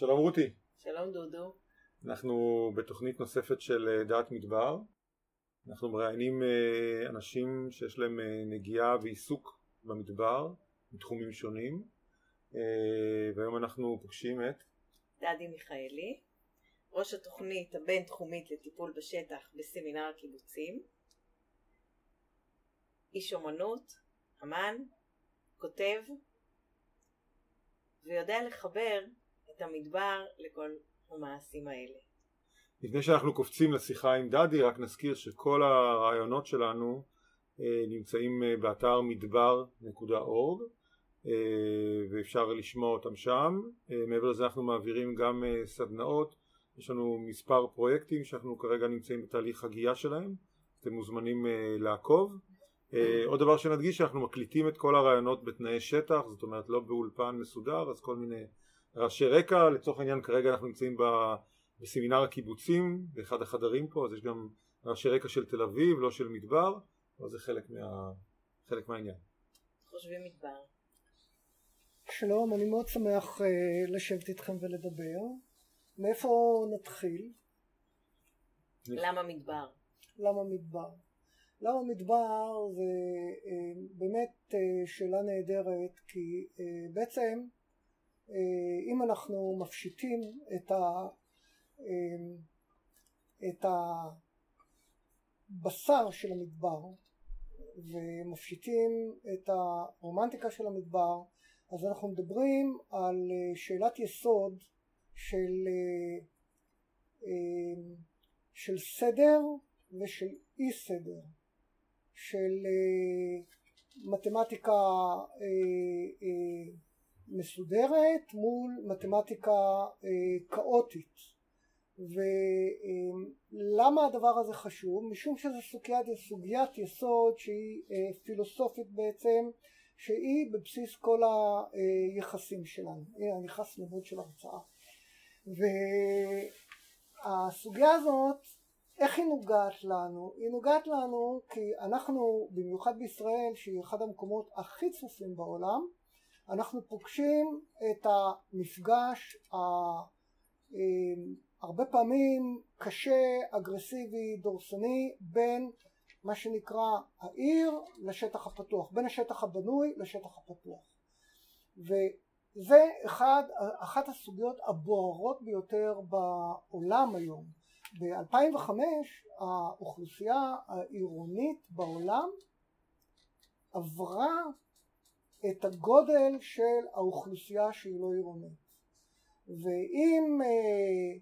שלום רותי. שלום דודו. אנחנו בתוכנית נוספת של אה, דעת מדבר. אנחנו מראיינים אה, אנשים שיש להם אה, נגיעה ועיסוק במדבר, מתחומים שונים. והיום אנחנו פוגשים את... דדי מיכאלי, ראש התוכנית הבין-תחומית לטיפול בשטח בסמינר הקיבוצים. איש אומנות, אמן, כותב, ויודע לחבר את המדבר לכל המעשים האלה. לפני שאנחנו קופצים לשיחה עם דדי רק נזכיר שכל הרעיונות שלנו אה, נמצאים אה, באתר מדבר.org אה, ואפשר לשמוע אותם שם. מעבר לזה אנחנו מעבירים גם סדנאות, יש לנו מספר פרויקטים שאנחנו כרגע נמצאים בתהליך הגייה שלהם, אתם מוזמנים לעקוב. עוד דבר שנדגיש שאנחנו מקליטים את כל הרעיונות בתנאי שטח, זאת אומרת לא באולפן מסודר, אז כל מיני רעשי רקע, לצורך העניין כרגע אנחנו נמצאים בסמינר הקיבוצים, באחד החדרים פה, אז יש גם רעשי רקע של תל אביב, לא של מדבר, אבל זה חלק, מה, חלק מהעניין. חושבים מדבר. שלום, אני מאוד שמח uh, לשבת איתכם ולדבר. מאיפה נתחיל? למה מדבר? למה מדבר? למה מדבר זה uh, באמת uh, שאלה נהדרת, כי uh, בעצם אה, אם אנחנו מפשיטים את, ה, אה, את הבשר של המדבר ומפשיטים את הרומנטיקה של המדבר אז אנחנו מדברים על אה, שאלת יסוד של, של סדר ושל אי סדר של מתמטיקה מסודרת מול מתמטיקה אה, כאוטית ולמה הדבר הזה חשוב? משום שזו סוגיית, סוגיית יסוד שהיא אה, פילוסופית בעצם שהיא בבסיס כל היחסים שלנו. נכנס למוד של הרצאה. והסוגיה הזאת איך היא נוגעת לנו? היא נוגעת לנו כי אנחנו במיוחד בישראל שהיא אחד המקומות הכי צפופים בעולם אנחנו פוגשים את המפגש אה, הרבה פעמים קשה, אגרסיבי, דורסני בין מה שנקרא העיר לשטח הפתוח, בין השטח הבנוי לשטח הפתוח. וזה אחד, אחת הסוגיות הבוערות ביותר בעולם היום. ב-2005 האוכלוסייה העירונית בעולם עברה את הגודל של האוכלוסייה שהיא לא עירונית. ואם אה,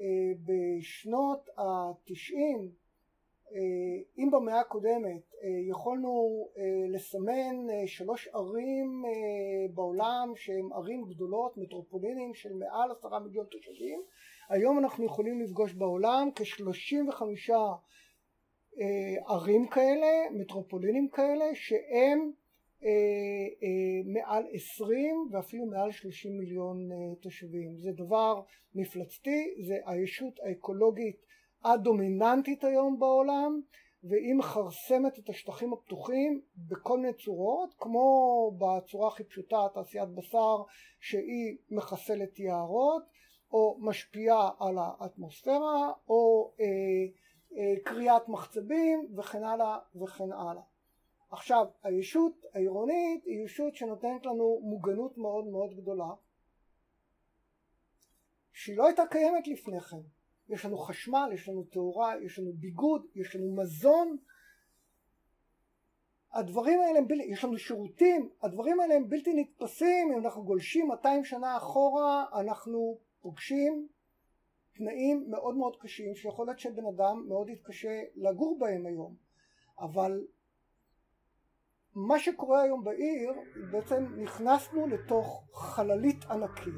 אה, בשנות התשעים, אה, אם במאה הקודמת אה, יכולנו אה, לסמן אה, שלוש ערים אה, בעולם שהן ערים גדולות, מטרופולינים של מעל עשרה מיליון תושבים, היום אנחנו יכולים לפגוש בעולם כשלושים וחמישה אה, ערים כאלה, מטרופולינים כאלה, שהם אה, אה, מעל עשרים ואפילו מעל שלושים מיליון אה, תושבים. זה דבר מפלצתי, זה הישות האקולוגית הדומיננטית היום בעולם והיא מכרסמת את השטחים הפתוחים בכל מיני צורות כמו בצורה הכי פשוטה תעשיית בשר שהיא מחסלת יערות או משפיעה על האטמוספירה או אה, אה, קריאת מחצבים וכן הלאה וכן הלאה עכשיו הישות העירונית היא ישות שנותנת לנו מוגנות מאוד מאוד גדולה. שהיא לא הייתה קיימת לפני כן. יש לנו חשמל, יש לנו תאורה, יש לנו ביגוד, יש לנו מזון. הדברים האלה הם בלתי, יש לנו שירותים, הדברים האלה הם בלתי נתפסים. אם אנחנו גולשים 200 שנה אחורה אנחנו פוגשים תנאים מאוד מאוד קשים שיכול להיות שבן אדם מאוד יתקשה לגור בהם היום. אבל מה שקורה היום בעיר, בעצם נכנסנו לתוך חללית ענקית.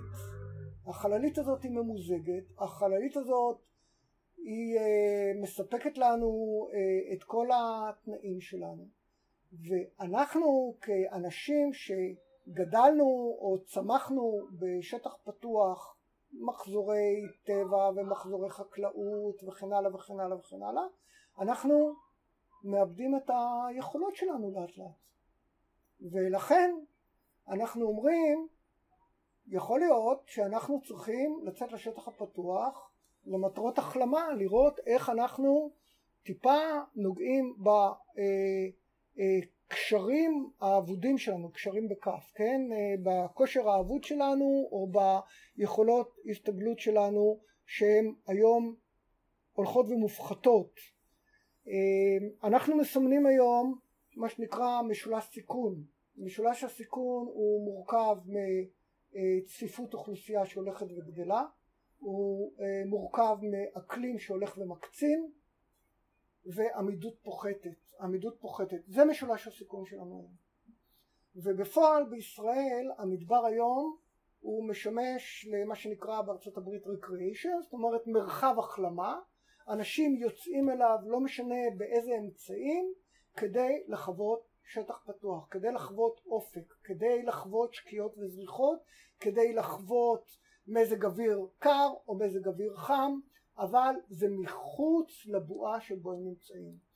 החללית הזאת היא ממוזגת, החללית הזאת היא uh, מספקת לנו uh, את כל התנאים שלנו. ואנחנו כאנשים שגדלנו או צמחנו בשטח פתוח, מחזורי טבע ומחזורי חקלאות וכן הלאה וכן הלאה וכן הלאה, אנחנו מאבדים את היכולות שלנו לאט לאט. ולכן אנחנו אומרים יכול להיות שאנחנו צריכים לצאת לשטח הפתוח למטרות החלמה, לראות איך אנחנו טיפה נוגעים בקשרים האבודים שלנו, קשרים בכף, כן? בכושר האבוד שלנו או ביכולות הסתגלות שלנו שהן היום הולכות ומופחתות. אנחנו מסמנים היום מה שנקרא משולש סיכון. משולש הסיכון הוא מורכב מצפיפות אוכלוסייה שהולכת וגדלה, הוא מורכב מאקלים שהולך ומקצין ועמידות פוחתת, עמידות פוחתת, זה משולש הסיכון שלנו היום. ובפועל בישראל המדבר היום הוא משמש למה שנקרא בארצות הברית recreation, זאת אומרת מרחב החלמה, אנשים יוצאים אליו לא משנה באיזה אמצעים כדי לחוות שטח פתוח, כדי לחוות אופק, כדי לחוות שקיעות וזריחות, כדי לחוות מזג אוויר קר או מזג אוויר חם, אבל זה מחוץ לבועה שבו הם נמצאים.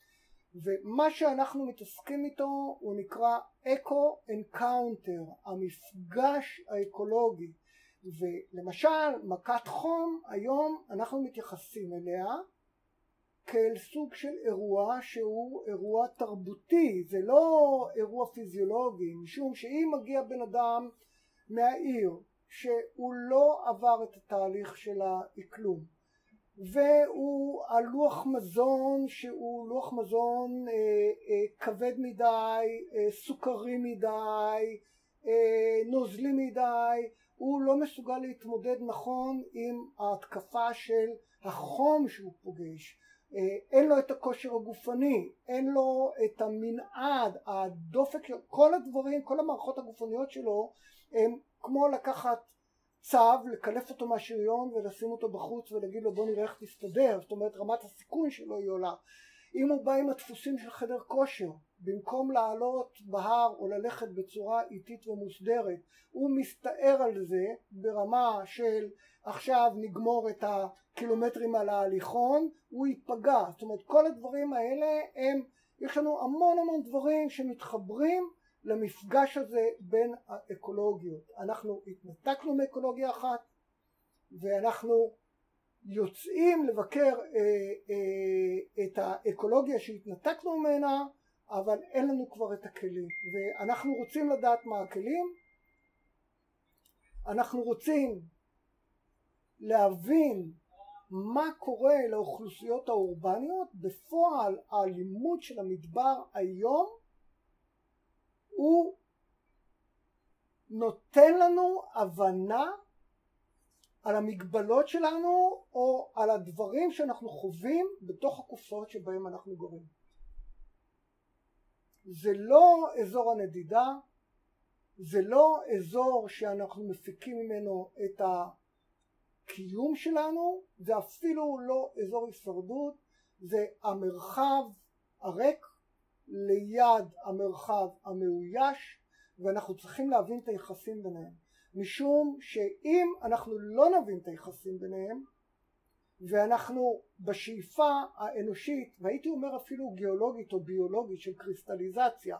ומה שאנחנו מתעסקים איתו הוא נקרא eco encounter, המפגש האקולוגי. ולמשל מכת חום היום אנחנו מתייחסים אליה כאל סוג של אירוע שהוא אירוע תרבותי, זה לא אירוע פיזיולוגי, משום שאם מגיע בן אדם מהעיר שהוא לא עבר את התהליך של האקלום והוא על לוח מזון שהוא לוח מזון אה, אה, כבד מדי, אה, סוכרי מדי, אה, נוזלי מדי, הוא לא מסוגל להתמודד נכון עם ההתקפה של החום שהוא פוגש אין לו את הכושר הגופני, אין לו את המנעד, הדופק, כל הדברים, כל המערכות הגופניות שלו הם כמו לקחת צו, לקלף אותו מהשריון ולשים אותו בחוץ ולהגיד לו בוא נראה איך תסתדר, זאת אומרת רמת הסיכון שלו היא עולה. אם הוא בא עם הדפוסים של חדר כושר, במקום לעלות בהר או ללכת בצורה איטית ומוסדרת, הוא מסתער על זה ברמה של עכשיו נגמור את הקילומטרים על ההליכון, הוא ייפגע. זאת אומרת כל הדברים האלה הם, יש לנו המון המון דברים שמתחברים למפגש הזה בין האקולוגיות. אנחנו התנתקנו מאקולוגיה אחת ואנחנו יוצאים לבקר אה, אה, את האקולוגיה שהתנתקנו ממנה אבל אין לנו כבר את הכלים. ואנחנו רוצים לדעת מה הכלים. אנחנו רוצים להבין מה קורה לאוכלוסיות האורבניות. בפועל הלימוד של המדבר היום הוא נותן לנו הבנה על המגבלות שלנו או על הדברים שאנחנו חווים בתוך הקופסאות שבהם אנחנו גורים. זה לא אזור הנדידה, זה לא אזור שאנחנו מפיקים ממנו את הקיום שלנו, זה אפילו לא אזור הישרדות, זה המרחב הריק ליד המרחב המאויש ואנחנו צריכים להבין את היחסים ביניהם. משום שאם אנחנו לא נבין את היחסים ביניהם ואנחנו בשאיפה האנושית והייתי אומר אפילו גיאולוגית או ביולוגית של קריסטליזציה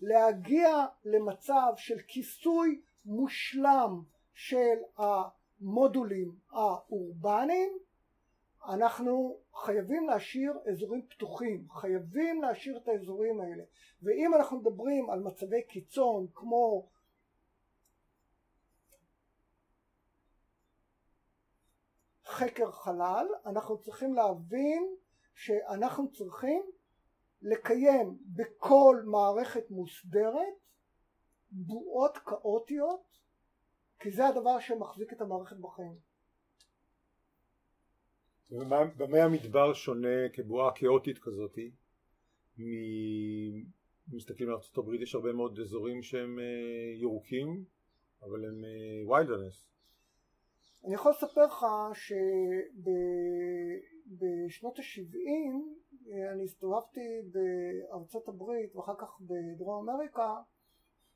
להגיע למצב של כיסוי מושלם של המודולים האורבניים אנחנו חייבים להשאיר אזורים פתוחים, חייבים להשאיר את האזורים האלה. ואם אנחנו מדברים על מצבי קיצון כמו חקר חלל, אנחנו צריכים להבין שאנחנו צריכים לקיים בכל מערכת מוסדרת בועות כאוטיות כי זה הדבר שמחזיק את המערכת בחיים. במה המדבר שונה כבועה כאוטית כזאתי? מסתכלים על ארה"ב יש הרבה מאוד אזורים שהם אה, ירוקים אבל הם ויילדרנס אה, אני יכול לספר לך שבשנות ה-70 אני הסתובבתי בארצות הברית ואחר כך בדרום אמריקה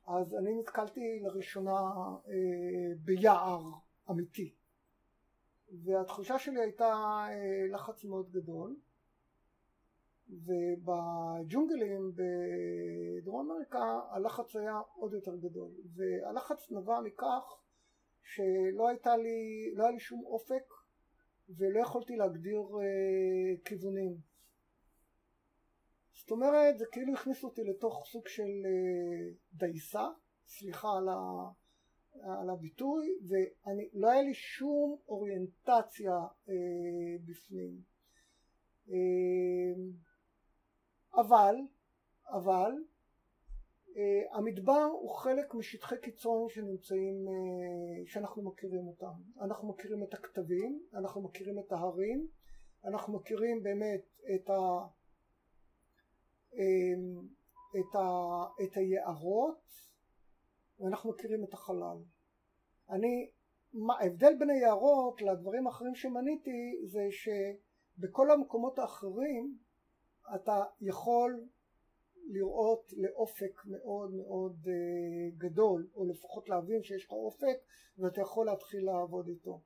אז אני נתקלתי לראשונה אה, ביער אמיתי. והתחושה שלי הייתה אה, לחץ מאוד גדול. ובג'ונגלים בדרום אמריקה הלחץ היה עוד יותר גדול. והלחץ נבע מכך שלא הייתה לי, לא היה לי שום אופק ולא יכולתי להגדיר אה, כיוונים. זאת אומרת זה כאילו הכניסו אותי לתוך סוג של אה, דייסה, סליחה על, ה, על הביטוי, ואני, לא היה לי שום אוריינטציה אה, בפנים. אה, אבל, אבל המדבר הוא חלק משטחי קיצון שנמצאים, uh, שאנחנו מכירים אותם. אנחנו מכירים את הכתבים, אנחנו מכירים את ההרים, אנחנו מכירים באמת את, ה, um, את, ה, את היערות, ואנחנו מכירים את החלל. אני, מה, ההבדל בין היערות לדברים האחרים שמניתי זה שבכל המקומות האחרים אתה יכול לראות לאופק מאוד מאוד uh, גדול או לפחות להבין שיש לך אופק ואתה יכול להתחיל לעבוד איתו.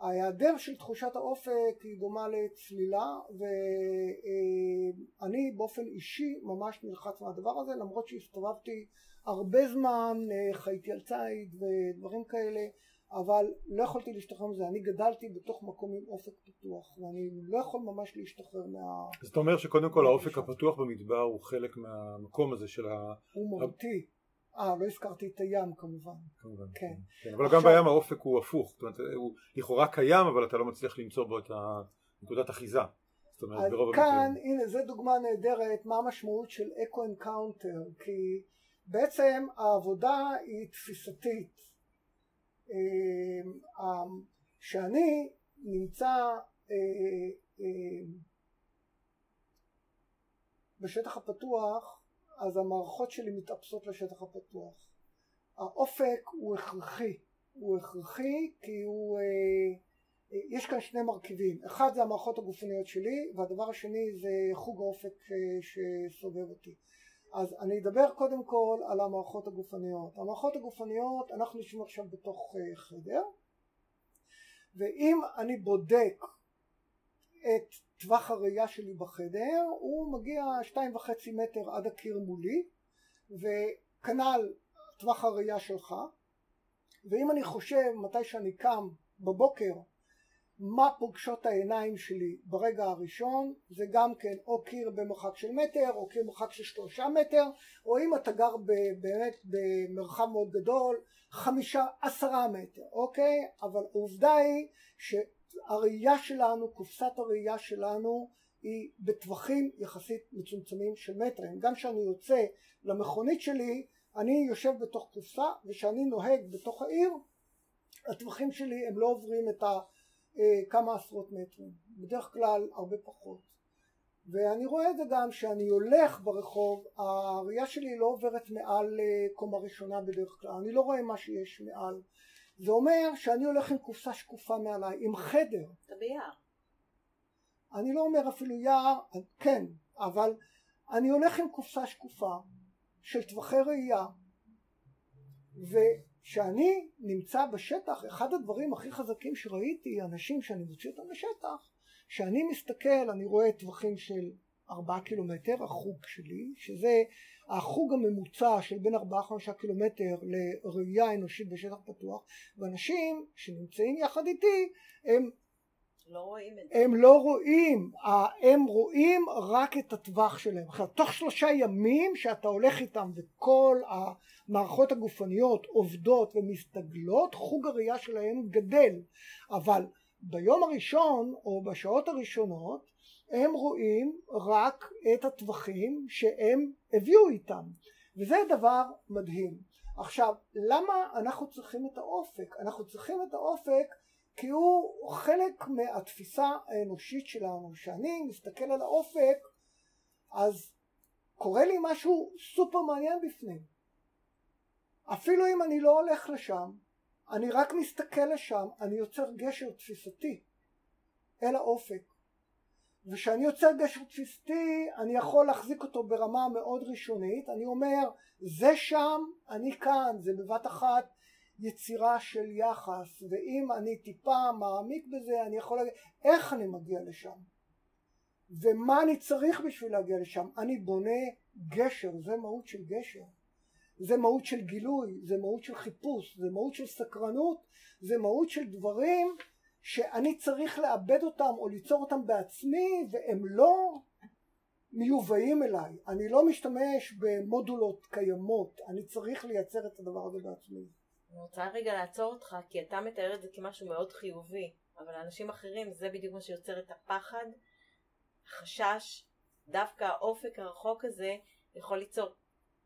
ההיעדר של תחושת האופק היא דומה לצלילה ואני uh, באופן אישי ממש נלחץ מהדבר הזה למרות שהסתובבתי הרבה זמן, uh, חייתי על ציד ודברים כאלה אבל לא יכולתי להשתחרר מזה, אני גדלתי בתוך מקום עם אופק פתוח ואני לא יכול ממש להשתחרר מה... זאת אומרת שקודם כל האופק הפתוח במדבר הוא חלק מהמקום הזה של ה... הוא מהותי. אה, לא הזכרתי את הים כמובן. כמובן, כן. כן. כן אבל עכשיו... גם בים האופק הוא הפוך, זאת אומרת הוא לכאורה קיים אבל אתה לא מצליח למצוא בו את נקודת אחיזה. זאת אומרת ברוב. כאן, הנה זו דוגמה נהדרת מה המשמעות של eco encounter, כי בעצם העבודה היא תפיסתית. כשאני נמצא אה, אה, בשטח הפתוח אז המערכות שלי מתאפסות לשטח הפתוח. האופק הוא הכרחי, הוא הכרחי כי הוא, אה, יש כאן שני מרכיבים, אחד זה המערכות הגופניות שלי והדבר השני זה חוג האופק שסובב אותי. אז אני אדבר קודם כל על המערכות הגופניות. המערכות הגופניות, אנחנו יושבים עכשיו בתוך אה, חדר, ואם אני בודק את טווח הראייה שלי בחדר, הוא מגיע שתיים וחצי מטר עד הקיר מולי, וכנ"ל טווח הראייה שלך, ואם אני חושב מתי שאני קם בבוקר מה פוגשות העיניים שלי ברגע הראשון זה גם כן או קיר במרחק של מטר או קיר במרחק של שלושה מטר או אם אתה גר באמת במרחב מאוד גדול חמישה עשרה מטר אוקיי? אבל העובדה היא שהראייה שלנו קופסת הראייה שלנו היא בטווחים יחסית מצומצמים של מטרים. גם כשאני יוצא למכונית שלי אני יושב בתוך קופסה וכשאני נוהג בתוך העיר הטווחים שלי הם לא עוברים את ה כמה עשרות מטרים, בדרך כלל הרבה פחות. ואני רואה את זה גם כשאני הולך ברחוב, הראייה שלי לא עוברת מעל אה, קומה ראשונה בדרך כלל, אני לא רואה מה שיש מעל. זה אומר שאני הולך עם קופסה שקופה מעליי, עם חדר. אתה ביער. אני לא אומר אפילו יער, כן, אבל אני הולך עם קופסה שקופה של טווחי ראייה, ו... כשאני נמצא בשטח, אחד הדברים הכי חזקים שראיתי, אנשים שאני מוציא אותם לשטח, כשאני מסתכל אני רואה טווחים של ארבעה קילומטר, החוג שלי, שזה החוג הממוצע של בין ארבעה חמישה קילומטר לראייה אנושית בשטח פתוח, ואנשים שנמצאים יחד איתי הם לא רואים את זה. הם לא רואים, הם רואים רק את הטווח שלהם. עכשיו, תוך שלושה ימים שאתה הולך איתם וכל המערכות הגופניות עובדות ומסתגלות, חוג הראייה שלהם גדל. אבל ביום הראשון או בשעות הראשונות הם רואים רק את הטווחים שהם הביאו איתם. וזה דבר מדהים. עכשיו, למה אנחנו צריכים את האופק? אנחנו צריכים את האופק כי הוא חלק מהתפיסה האנושית שלנו. כשאני מסתכל על האופק, אז קורה לי משהו סופר מעניין בפנים. אפילו אם אני לא הולך לשם, אני רק מסתכל לשם, אני יוצר גשר תפיסתי אל האופק. וכשאני יוצר גשר תפיסתי, אני יכול להחזיק אותו ברמה מאוד ראשונית. אני אומר, זה שם, אני כאן, זה בבת אחת יצירה של יחס. ואם אני טיפה מעמיק בזה אני יכול להגיד איך אני מגיע לשם? ומה אני צריך בשביל להגיע לשם? אני בונה גשר זה מהות של גשר זה מהות של גילוי, זה מהות של חיפוש, זה מהות של סקרנות, זה מהות של דברים שאני צריך לאבד אותם או ליצור אותם בעצמי והם לא מיובאים אליי, אני לא משתמש במודולות קיימות, אני צריך לייצר את הדבר הזה בעצמי. אני רוצה רגע לעצור אותך כי אתה מתאר את זה כמשהו מאוד חיובי אבל לאנשים אחרים זה בדיוק מה שיוצר את הפחד, החשש, דווקא האופק הרחוק הזה יכול ליצור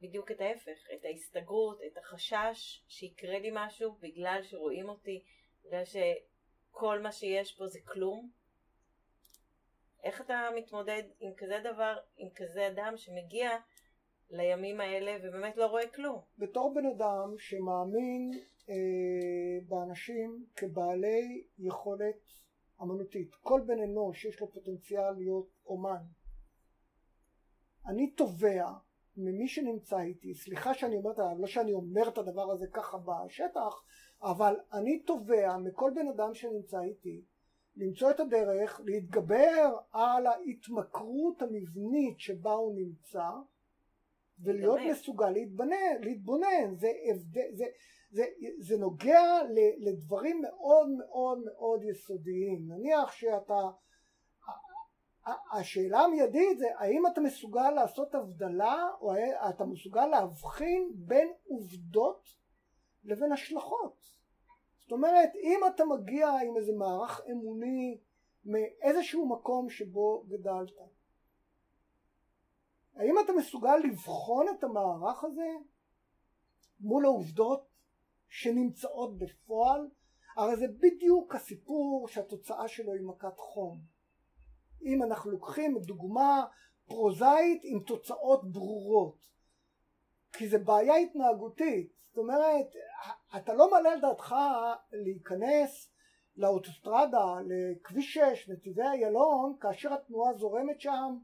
בדיוק את ההפך, את ההסתגרות, את החשש שיקרה לי משהו בגלל שרואים אותי, בגלל שכל מה שיש פה זה כלום. איך אתה מתמודד עם כזה דבר, עם כזה אדם שמגיע לימים האלה ובאמת לא רואה כלום? בתור בן אדם שמאמין אה, באנשים כבעלי יכולת אמנותית, כל בן אנוש שיש לו פוטנציאל להיות אומן, אני תובע ממי שנמצא איתי, סליחה שאני אומרת, לא שאני אומר את הדבר הזה ככה בשטח, אבל אני תובע מכל בן אדם שנמצא איתי למצוא את הדרך להתגבר על ההתמכרות המבנית שבה הוא נמצא ולהיות להתבנן. מסוגל להתבונן, להתבונן, זה, זה, זה, זה, זה נוגע לדברים מאוד מאוד מאוד יסודיים, נניח שאתה השאלה המיידית זה האם אתה מסוגל לעשות הבדלה או אתה מסוגל להבחין בין עובדות לבין השלכות? זאת אומרת אם אתה מגיע עם איזה מערך אמוני מאיזשהו מקום שבו גדלת האם אתה מסוגל לבחון את המערך הזה מול העובדות שנמצאות בפועל? הרי זה בדיוק הסיפור שהתוצאה שלו היא מכת חום אם אנחנו לוקחים דוגמה פרוזאית עם תוצאות ברורות. כי זה בעיה התנהגותית. זאת אומרת אתה לא מעלה על דעתך להיכנס לאוטוסטרדה לכביש 6 נתיבי איילון כאשר התנועה זורמת שם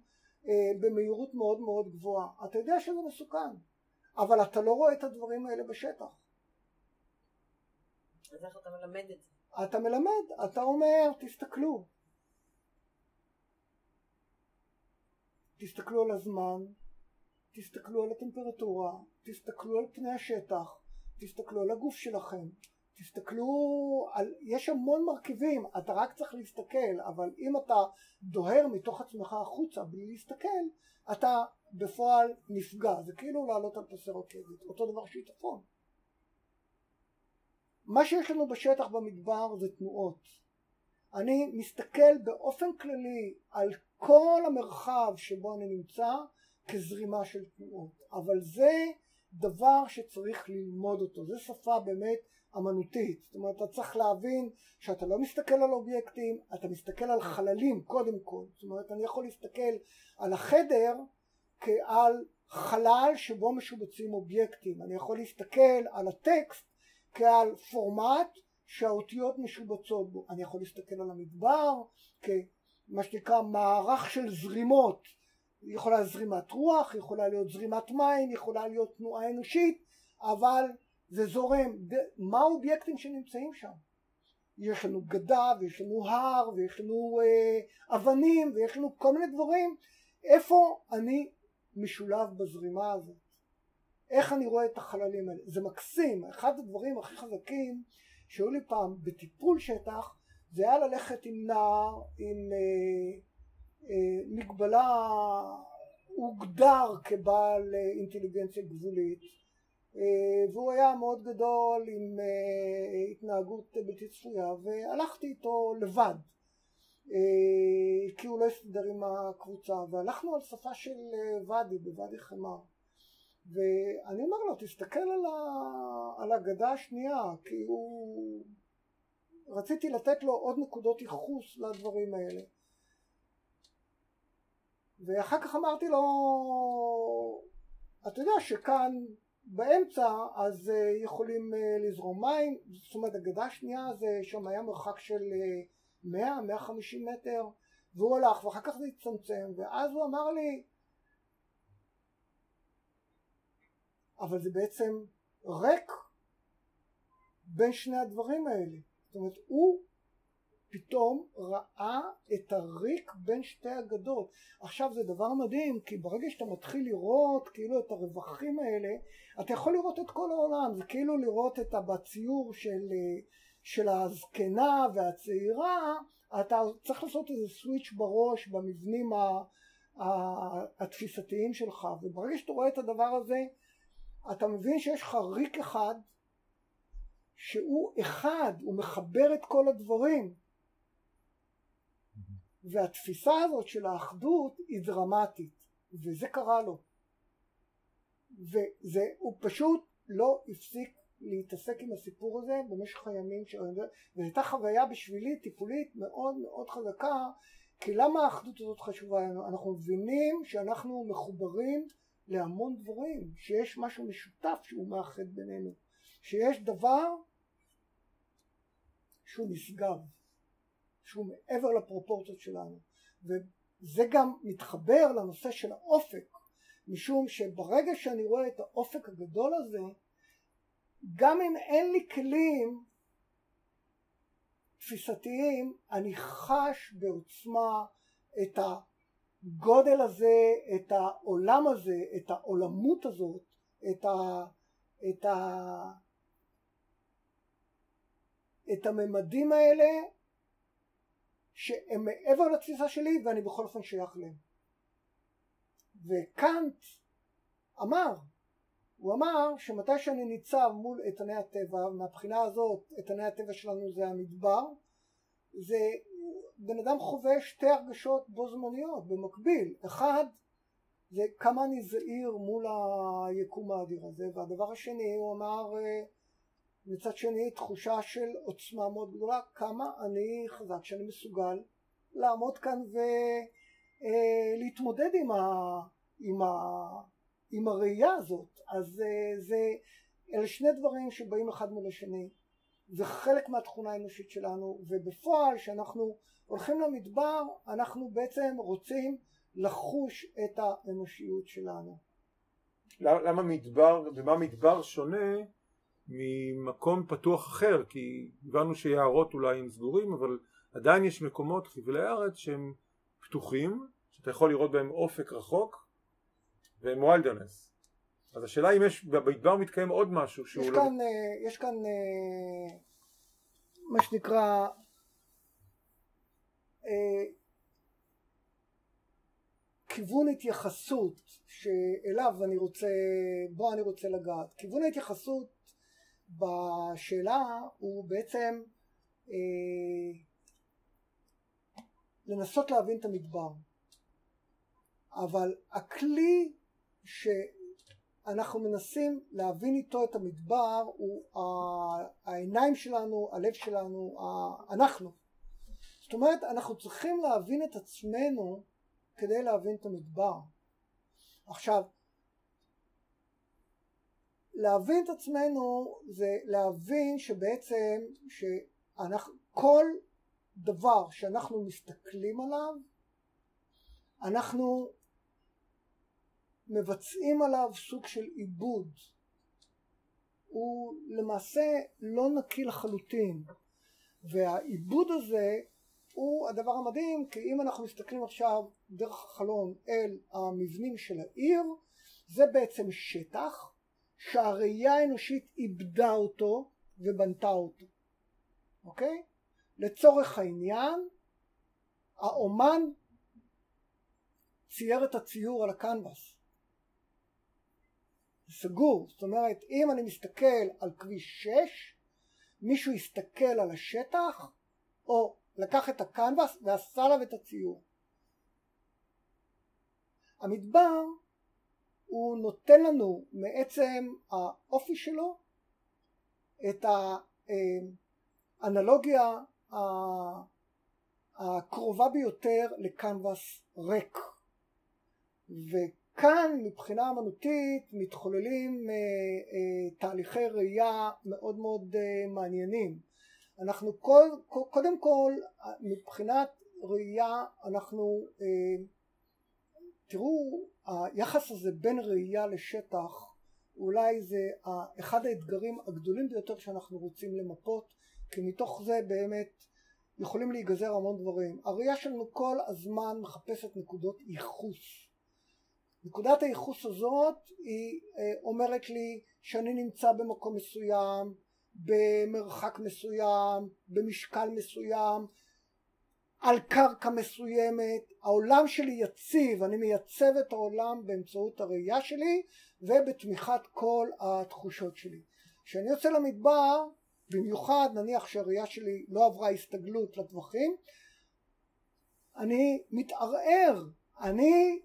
אה, במהירות מאוד מאוד גבוהה. אתה יודע שזה מסוכן אבל אתה לא רואה את הדברים האלה בשטח. אז איך אתה מלמד את זה? אתה מלמד, אתה אומר תסתכלו תסתכלו על הזמן, תסתכלו על הטמפרטורה, תסתכלו על פני השטח, תסתכלו על הגוף שלכם, תסתכלו על, יש המון מרכיבים, אתה רק צריך להסתכל, אבל אם אתה דוהר מתוך עצמך החוצה בלי להסתכל, אתה בפועל נפגע, זה כאילו לעלות על פסי רכבת, אותו דבר שיטפון. מה שיש לנו בשטח במדבר זה תנועות. אני מסתכל באופן כללי על כל המרחב שבו אני נמצא כזרימה של תנועות. אבל זה דבר שצריך ללמוד אותו. זה שפה באמת אמנותית. זאת אומרת אתה צריך להבין שאתה לא מסתכל על אובייקטים אתה מסתכל על חללים קודם כל. זאת אומרת אני יכול להסתכל על החדר כעל חלל שבו משובצים אובייקטים. אני יכול להסתכל על הטקסט כעל פורמט שהאותיות משובצות בו אני יכול להסתכל על המדבר כ... מה שנקרא מערך של זרימות יכולה להיות זרימת רוח, יכולה להיות זרימת מים, יכולה להיות תנועה אנושית אבל זה זורם, מה האובייקטים שנמצאים שם? יש לנו גדה ויש לנו הר ויש לנו אה, אבנים ויש לנו כל מיני דברים איפה אני משולב בזרימה הזאת? איך אני רואה את החללים האלה? זה מקסים, אחד הדברים הכי חזקים שהיו לי פעם בטיפול שטח זה היה ללכת עם נער עם אה, אה, מגבלה הוגדר כבעל אה, אינטליגנציה גבולית. אה, והוא היה מאוד גדול עם אה, התנהגות בלתי צפויה והלכתי איתו לבד. אה, כי הוא לא הסתדר עם הקבוצה והלכנו על שפה של אה, ואדי בוואדי חמר ואני אומר לו תסתכל על, ה... על הגדה השנייה כי הוא רציתי לתת לו עוד נקודות ייחוס לדברים האלה. ואחר כך אמרתי לו אתה יודע שכאן באמצע אז אה, יכולים אה, לזרום מים זאת אומרת הגדה השנייה זה שם היה מרחק של 100-150 אה, מטר והוא הלך ואחר כך זה הצטמצם ואז הוא אמר לי אבל זה בעצם ריק בין שני הדברים האלה. זאת אומרת הוא פתאום ראה את הריק בין שתי הגדות. עכשיו זה דבר מדהים כי ברגע שאתה מתחיל לראות כאילו את הרווחים האלה אתה יכול לראות את כל העולם. זה כאילו לראות את בציור של, של הזקנה והצעירה אתה צריך לעשות איזה סוויץ' בראש במבנים התפיסתיים שלך. וברגע שאתה רואה את הדבר הזה אתה מבין שיש לך ריק אחד שהוא אחד, הוא מחבר את כל הדברים והתפיסה הזאת של האחדות היא דרמטית וזה קרה לו וזה, הוא פשוט לא הפסיק להתעסק עם הסיפור הזה במשך הימים שלו וזו הייתה חוויה בשבילי טיפולית מאוד מאוד חזקה כי למה האחדות הזאת חשובה לנו? אנחנו מבינים שאנחנו מחוברים להמון דברים, שיש משהו משותף שהוא מאחד בינינו, שיש דבר שהוא נשגב, שהוא מעבר לפרופורציות שלנו, וזה גם מתחבר לנושא של האופק, משום שברגע שאני רואה את האופק הגדול הזה, גם אם אין לי כלים תפיסתיים, אני חש בעוצמה את הגודל הזה, את העולם הזה, את העולמות הזאת, את, ה, את, ה, את הממדים האלה שהם מעבר לתפיסה שלי ואני בכל אופן שייך להם. וקאנט אמר, הוא אמר שמתי שאני ניצב מול איתני הטבע, מהבחינה הזאת איתני הטבע שלנו זה המדבר, זה בן אדם חווה שתי הרגשות בו זמניות במקביל, אחד זה כמה אני זהיר מול היקום האדיר הזה, והדבר השני הוא אמר מצד שני תחושה של עוצמה מאוד גדולה, כמה אני חזק שאני מסוגל לעמוד כאן ולהתמודד עם, ה, עם, ה, עם הראייה הזאת. אז זה, אלה שני דברים שבאים אחד מול השני. זה חלק מהתכונה האנושית שלנו, ובפועל כשאנחנו הולכים למדבר אנחנו בעצם רוצים לחוש את האנושיות שלנו. למה מדבר, במה מדבר שונה ממקום פתוח אחר כי הבנו שיערות אולי הם סגורים אבל עדיין יש מקומות חבלי הארץ שהם פתוחים שאתה יכול לראות בהם אופק רחוק והם וילדרנס אז השאלה אם יש במדבר מתקיים עוד משהו שהוא יש לא... כאן, אה, יש כאן אה, מה שנקרא כיוון התייחסות שאליו אני רוצה, בו אני רוצה לגעת. כיוון ההתייחסות בשאלה הוא בעצם אה, לנסות להבין את המדבר אבל הכלי שאנחנו מנסים להבין איתו את המדבר הוא העיניים שלנו, הלב שלנו, אנחנו זאת אומרת אנחנו צריכים להבין את עצמנו כדי להבין את המדבר. עכשיו להבין את עצמנו זה להבין שבעצם שאנחנו, כל דבר שאנחנו מסתכלים עליו אנחנו מבצעים עליו סוג של עיבוד. הוא למעשה לא נקי לחלוטין. והעיבוד הזה הוא הדבר המדהים כי אם אנחנו מסתכלים עכשיו דרך החלון אל המבנים של העיר זה בעצם שטח שהראייה האנושית איבדה אותו ובנתה אותו, אוקיי? לצורך העניין האומן צייר את הציור על הקנבס. סגור, זאת אומרת אם אני מסתכל על כביש 6 מישהו יסתכל על השטח או לקח את הקנבס ועשה עליו את הציור. המדבר הוא נותן לנו מעצם האופי שלו את האנלוגיה הקרובה ביותר לקנבס ריק. וכאן מבחינה אמנותית מתחוללים אה, אה, תהליכי ראייה מאוד מאוד אה, מעניינים אנחנו קודם כל מבחינת ראייה אנחנו תראו היחס הזה בין ראייה לשטח אולי זה אחד האתגרים הגדולים ביותר שאנחנו רוצים למפות כי מתוך זה באמת יכולים להיגזר המון דברים. הראייה שלנו כל הזמן מחפשת נקודות ייחוס. נקודת הייחוס הזאת היא אה, אומרת לי שאני נמצא במקום מסוים, במרחק מסוים, במשקל מסוים, על קרקע מסוימת, העולם שלי יציב, אני מייצב את העולם באמצעות הראייה שלי ובתמיכת כל התחושות שלי. כשאני יוצא למדבר, במיוחד נניח שהראייה שלי לא עברה הסתגלות לטווחים, אני מתערער, אני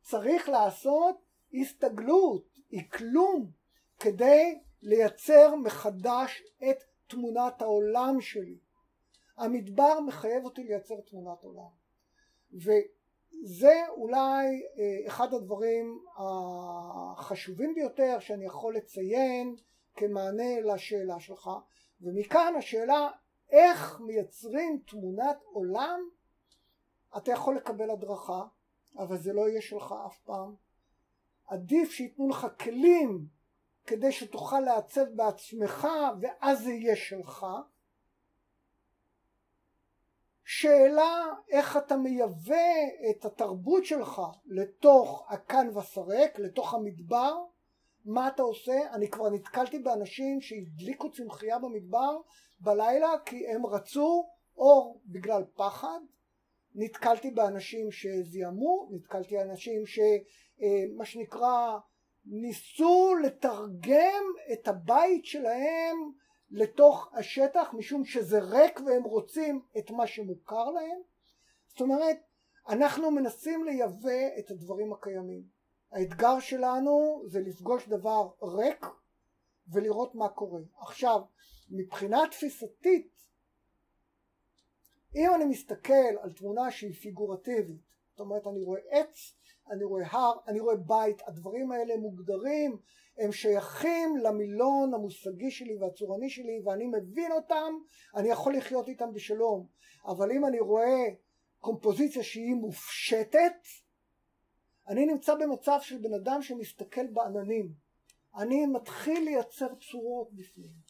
צריך לעשות הסתגלות, היא כלום, כדי לייצר מחדש את תמונת העולם שלי. המדבר מחייב אותי לייצר תמונת עולם. וזה אולי אה, אחד הדברים החשובים ביותר שאני יכול לציין כמענה לשאלה שלך, ומכאן השאלה איך מייצרים תמונת עולם, אתה יכול לקבל הדרכה, אבל זה לא יהיה שלך אף פעם. עדיף שייתנו לך כלים כדי שתוכל לעצב בעצמך ואז זה יהיה שלך. שאלה איך אתה מייבא את התרבות שלך לתוך הקנבס הריק, לתוך המדבר, מה אתה עושה? אני כבר נתקלתי באנשים שהדליקו צמחייה במדבר בלילה כי הם רצו אור בגלל פחד, נתקלתי באנשים שזיהמו, נתקלתי באנשים שמה שנקרא ניסו לתרגם את הבית שלהם לתוך השטח משום שזה ריק והם רוצים את מה שמוכר להם. זאת אומרת אנחנו מנסים לייבא את הדברים הקיימים. האתגר שלנו זה לפגוש דבר ריק ולראות מה קורה. עכשיו מבחינה תפיסתית אם אני מסתכל על תמונה שהיא פיגורטיבית זאת אומרת אני רואה עץ אני רואה הר, אני רואה בית, הדברים האלה מוגדרים, הם שייכים למילון המושגי שלי והצורני שלי ואני מבין אותם, אני יכול לחיות איתם בשלום, אבל אם אני רואה קומפוזיציה שהיא מופשטת, אני נמצא במצב של בן אדם שמסתכל בעננים, אני מתחיל לייצר צורות בפנים.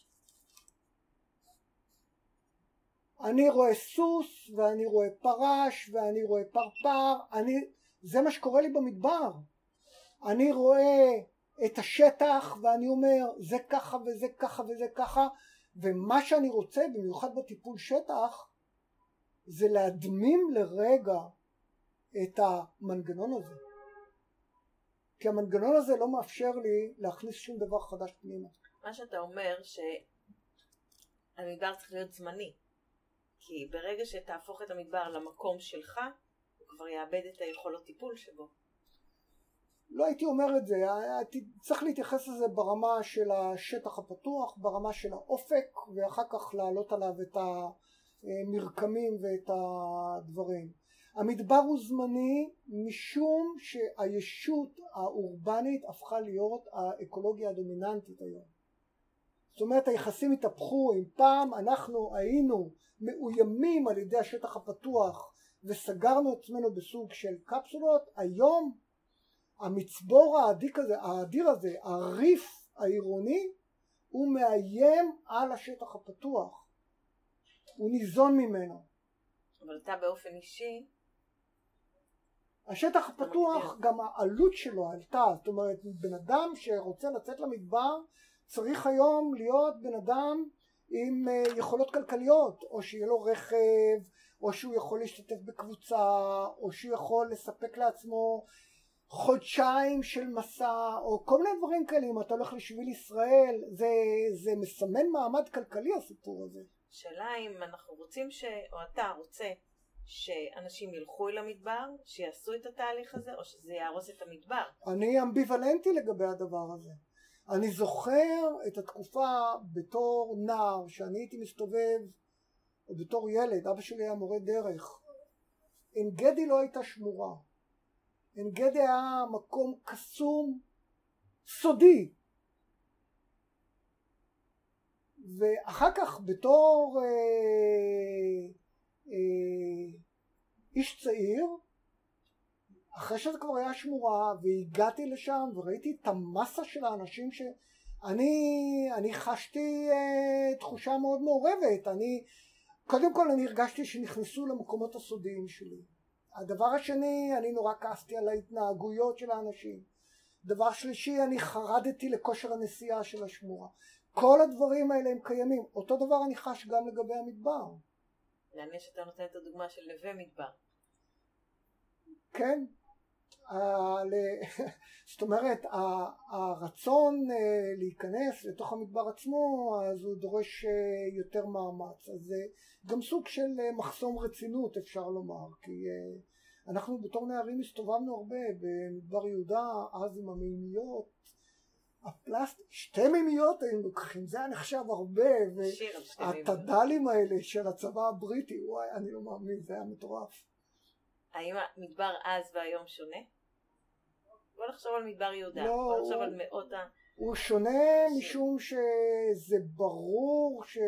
אני רואה סוס ואני רואה פרש ואני רואה פרפר, אני זה מה שקורה לי במדבר. אני רואה את השטח ואני אומר זה ככה וזה ככה וזה ככה ומה שאני רוצה במיוחד בטיפול שטח זה להדמים לרגע את המנגנון הזה כי המנגנון הזה לא מאפשר לי להכניס שום דבר חדש פנימה. מה שאתה אומר שהמדבר צריך להיות זמני כי ברגע שתהפוך את המדבר למקום שלך כבר יאבד את היכולות טיפול שבו. לא הייתי אומר את זה, צריך להתייחס לזה ברמה של השטח הפתוח, ברמה של האופק ואחר כך להעלות עליו את המרקמים ואת הדברים. המדבר הוא זמני משום שהישות האורבנית הפכה להיות האקולוגיה הדומיננטית היום. זאת אומרת היחסים התהפכו, אם פעם אנחנו היינו מאוימים על ידי השטח הפתוח וסגרנו עצמנו בסוג של קפסולות, היום המצבור האדיר הזה, האדיר הזה, הריף העירוני, הוא מאיים על השטח הפתוח, הוא ניזון ממנו. אבל אתה באופן אישי השטח הפתוח גם העלות שלו עלתה, זאת אומרת בן אדם שרוצה לצאת למדבר צריך היום להיות בן אדם עם אה, יכולות כלכליות או שיהיה לו רכב או שהוא יכול להשתתף בקבוצה, או שהוא יכול לספק לעצמו חודשיים של מסע, או כל מיני דברים כאלה, אם אתה הולך לשביל ישראל, זה, זה מסמן מעמד כלכלי הסיפור הזה. שאלה אם אנחנו רוצים ש... או אתה רוצה שאנשים ילכו אל המדבר, שיעשו את התהליך הזה, או שזה יהרוס את המדבר. אני אמביוולנטי לגבי הדבר הזה. אני זוכר את התקופה בתור נער, שאני הייתי מסתובב בתור ילד, אבא שלי היה מורה דרך, עין גדי לא הייתה שמורה, עין גדי היה מקום קסום, סודי, ואחר כך בתור אה, אה, איש צעיר, אחרי שזה כבר היה שמורה והגעתי לשם וראיתי את המסה של האנשים שאני אני חשתי אה, תחושה מאוד מעורבת, אני קודם כל אני הרגשתי שנכנסו למקומות הסודיים שלי. הדבר השני, אני נורא כעסתי על ההתנהגויות של האנשים. דבר שלישי, אני חרדתי לכושר הנסיעה של השמורה. כל הדברים האלה הם קיימים. אותו דבר אני חש גם לגבי המדבר. מעניין שאתה נותן את הדוגמה של נווה מדבר. כן. זאת אומרת, הרצון אה, להיכנס לתוך המדבר עצמו, אז הוא דורש אה, יותר מאמץ. אז זה גם סוג של אה, מחסום רצינות, אפשר לומר, כי אנחנו בתור נערים הסתובבנו הרבה במדבר יהודה, אז עם המימיות, הפלסטיק, שתי מימיות היינו לוקחים, זה היה נחשב הרבה, והתד"לים האלה של הצבא הבריטי, וואי, אני לא מאמין, זה היה מטורף. האם המדבר אז והיום שונה? בוא נחשוב על מדבר יהודה, לא, בוא נחשוב הוא, על מאות ה... הוא שונה ש... משום שזה ברור שה...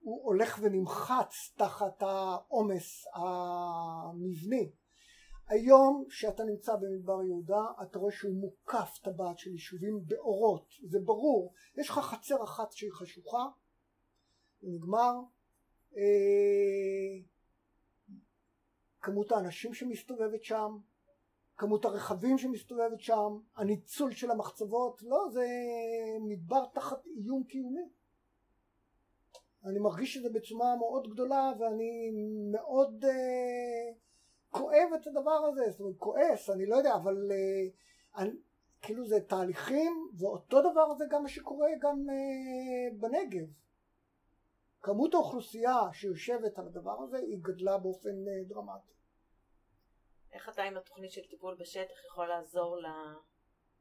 הוא הולך ונמחץ תחת העומס המבני. היום שאתה נמצא במדבר יהודה אתה רואה שהוא מוקף טבעת של יישובים באורות. זה ברור. יש לך חצר אחת שהיא חשוכה נגמר. אה, כמות האנשים שמסתובבת שם כמות הרכבים שמסתובבת שם הניצול של המחצבות לא זה מדבר תחת איום קיומי אני מרגיש את זה בצורה מאוד גדולה ואני מאוד אה, כואב את הדבר הזה, זאת אומרת כועס, אני לא יודע, אבל אה, אני, כאילו זה תהליכים ואותו דבר זה גם מה שקורה גם אה, בנגב. כמות האוכלוסייה שיושבת על הדבר הזה היא גדלה באופן אה, דרמטי. איך אתה עם התוכנית של טיפול בשטח יכול לעזור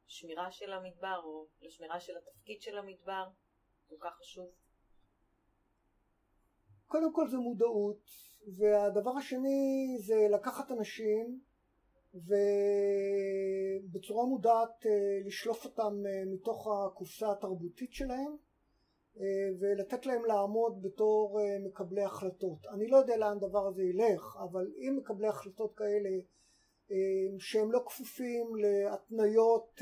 לשמירה של המדבר או לשמירה של התפקיד של המדבר? כל כך חשוב. קודם כל זה מודעות, והדבר השני זה לקחת אנשים ובצורה מודעת אה, לשלוף אותם אה, מתוך הקופסה התרבותית שלהם ולתת להם לעמוד בתור מקבלי החלטות. אני לא יודע לאן הדבר הזה ילך, אבל אם מקבלי החלטות כאלה שהם לא כפופים להתניות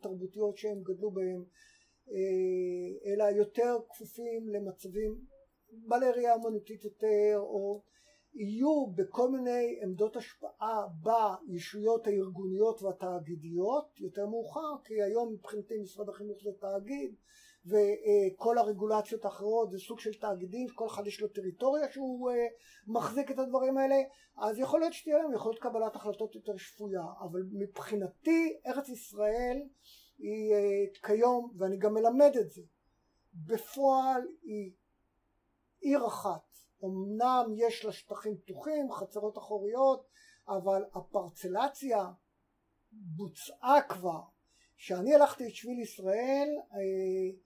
תרבותיות שהם גדלו בהם, אלא יותר כפופים למצבים בעלי ראייה אמנותית יותר או יהיו בכל מיני עמדות השפעה בישויות הארגוניות והתאגידיות יותר מאוחר כי היום מבחינתי משרד החינוך זה תאגיד וכל הרגולציות האחרות זה סוג של תאגידים כל אחד יש לו טריטוריה שהוא אה, מחזיק את הדברים האלה אז יכול להיות שתהיה להם יכולת קבלת החלטות יותר שפויה אבל מבחינתי ארץ ישראל היא אה, כיום ואני גם מלמד את זה בפועל היא עיר אחת. אמנם יש לה שטחים פתוחים, חצרות אחוריות, אבל הפרצלציה בוצעה כבר. כשאני הלכתי את שביל ישראל, אה,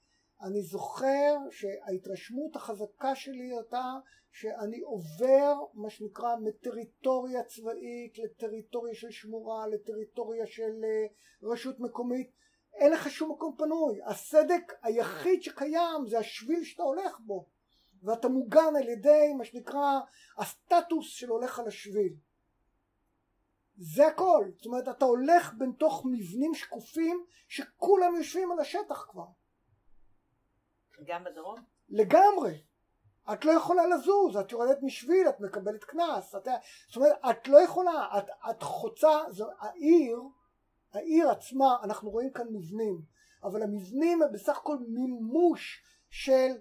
אני זוכר שההתרשמות החזקה שלי הייתה שאני עובר מה שנקרא מטריטוריה צבאית לטריטוריה של שמורה, לטריטוריה של אה, רשות מקומית. אין לך שום מקום פנוי. הסדק היחיד שקיים זה השביל שאתה הולך בו. ואתה מוגן על ידי מה שנקרא הסטטוס של הולך על השביל זה הכל זאת אומרת אתה הולך בין תוך מבנים שקופים שכולם יושבים על השטח כבר גם בדרום? לגמרי את לא יכולה לזוז, את יורדת משביל, את מקבלת קנס, את, זאת אומרת, את לא יכולה, את, את חוצה, זו, העיר, העיר עצמה, אנחנו רואים כאן מבנים, אבל המבנים הם בסך הכל מימוש של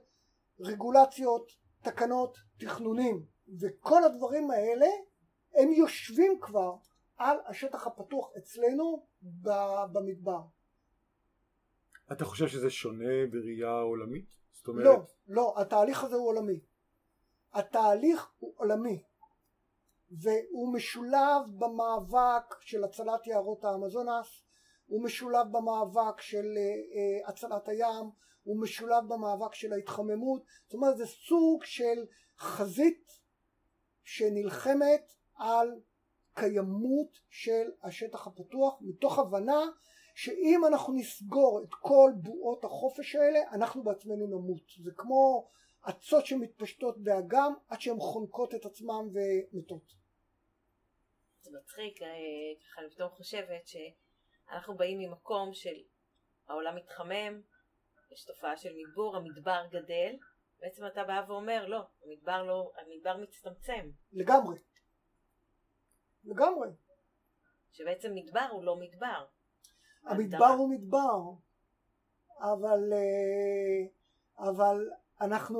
רגולציות, תקנות, תכנונים וכל הדברים האלה הם יושבים כבר על השטח הפתוח אצלנו במדבר. אתה חושב שזה שונה בראייה עולמית? זאת אומרת... לא, לא, התהליך הזה הוא עולמי. התהליך הוא עולמי והוא משולב במאבק של הצלת יערות האמזונס, הוא משולב במאבק של uh, הצלת הים, הוא משולב במאבק של ההתחממות, זאת אומרת זה סוג של חזית שנלחמת על קיימות של השטח הפתוח מתוך הבנה שאם אנחנו נסגור את כל בועות החופש האלה אנחנו בעצמנו נמות זה כמו אצות שמתפשטות באגם עד שהן חונקות את עצמן ומתות זה מצחיק אה, ככה אני פתאום חושבת שאנחנו באים ממקום של העולם מתחמם יש תופעה של מדבור, המדבר גדל, בעצם אתה בא ואומר, לא, המדבר לא, המדבר מצטמצם. לגמרי. לגמרי. שבעצם מדבר הוא לא מדבר. המדבר הוא מדבר, אבל, אה, אבל אנחנו,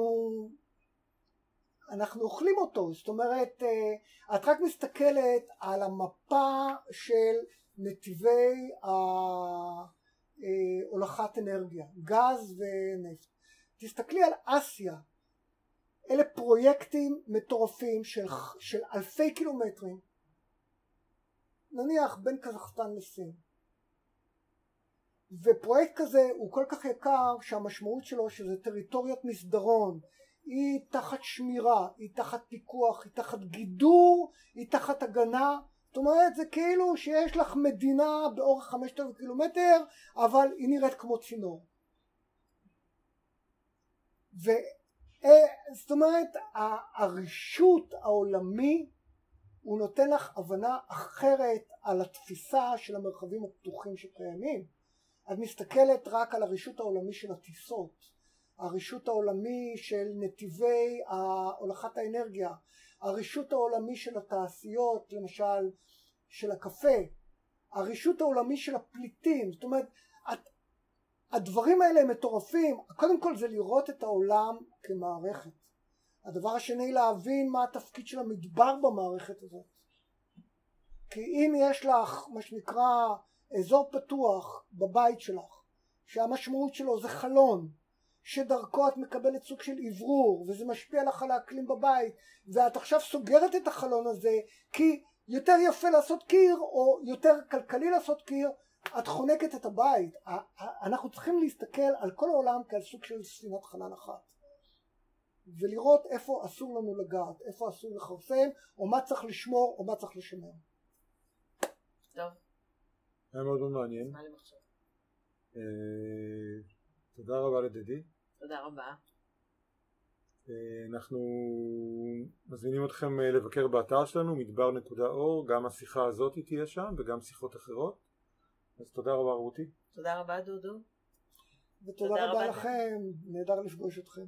אנחנו אוכלים אותו, זאת אומרת, אה, את רק מסתכלת על המפה של נתיבי אה, הולכת אנרגיה, גז ונפט. תסתכלי על אסיה, אלה פרויקטים מטורפים של, של אלפי קילומטרים, נניח בין קזחסטן לסין. ופרויקט כזה הוא כל כך יקר שהמשמעות שלו שזה טריטוריית מסדרון, היא תחת שמירה, היא תחת פיקוח, היא תחת גידור, היא תחת הגנה, זאת אומרת זה כאילו שיש לך מדינה באורך 5,000 קילומטר אבל היא נראית כמו צינור. זאת אומרת הרישות העולמי הוא נותן לך הבנה אחרת על התפיסה של המרחבים הפתוחים שקיימים. את מסתכלת רק על הרישות העולמי של הטיסות, הרישות העולמי של נתיבי הולכת האנרגיה, הרישות העולמי של התעשיות, למשל של הקפה, הרישות העולמי של הפליטים, זאת אומרת, את, הדברים האלה הם מטורפים, קודם כל זה לראות את העולם כמערכת. הדבר השני להבין מה התפקיד של המדבר במערכת הזאת. כי אם יש לך מה שנקרא אזור פתוח בבית שלך, שהמשמעות שלו זה חלון, שדרכו את מקבלת סוג של אוורור וזה משפיע לך על האקלים בבית ואת עכשיו סוגרת את החלון הזה כי יותר יפה לעשות קיר או יותר כלכלי לעשות קיר את חונקת את הבית. אנחנו צריכים להסתכל על כל העולם כעל סוג של ספינת חלל אחת. ולראות איפה אסור לנו לגעת איפה אסור לכרסם או מה צריך לשמור או מה צריך לשמר היה מאוד מאוד מעניין. אה, תודה רבה לדדי. תודה רבה. אה, אנחנו מזמינים אתכם אה, לבקר באתר שלנו מדבר.אור גם השיחה הזאת תהיה שם וגם שיחות אחרות. אז תודה רבה רותי. תודה רבה דודו. ותודה רבה לכם. נהדר לפגוש אתכם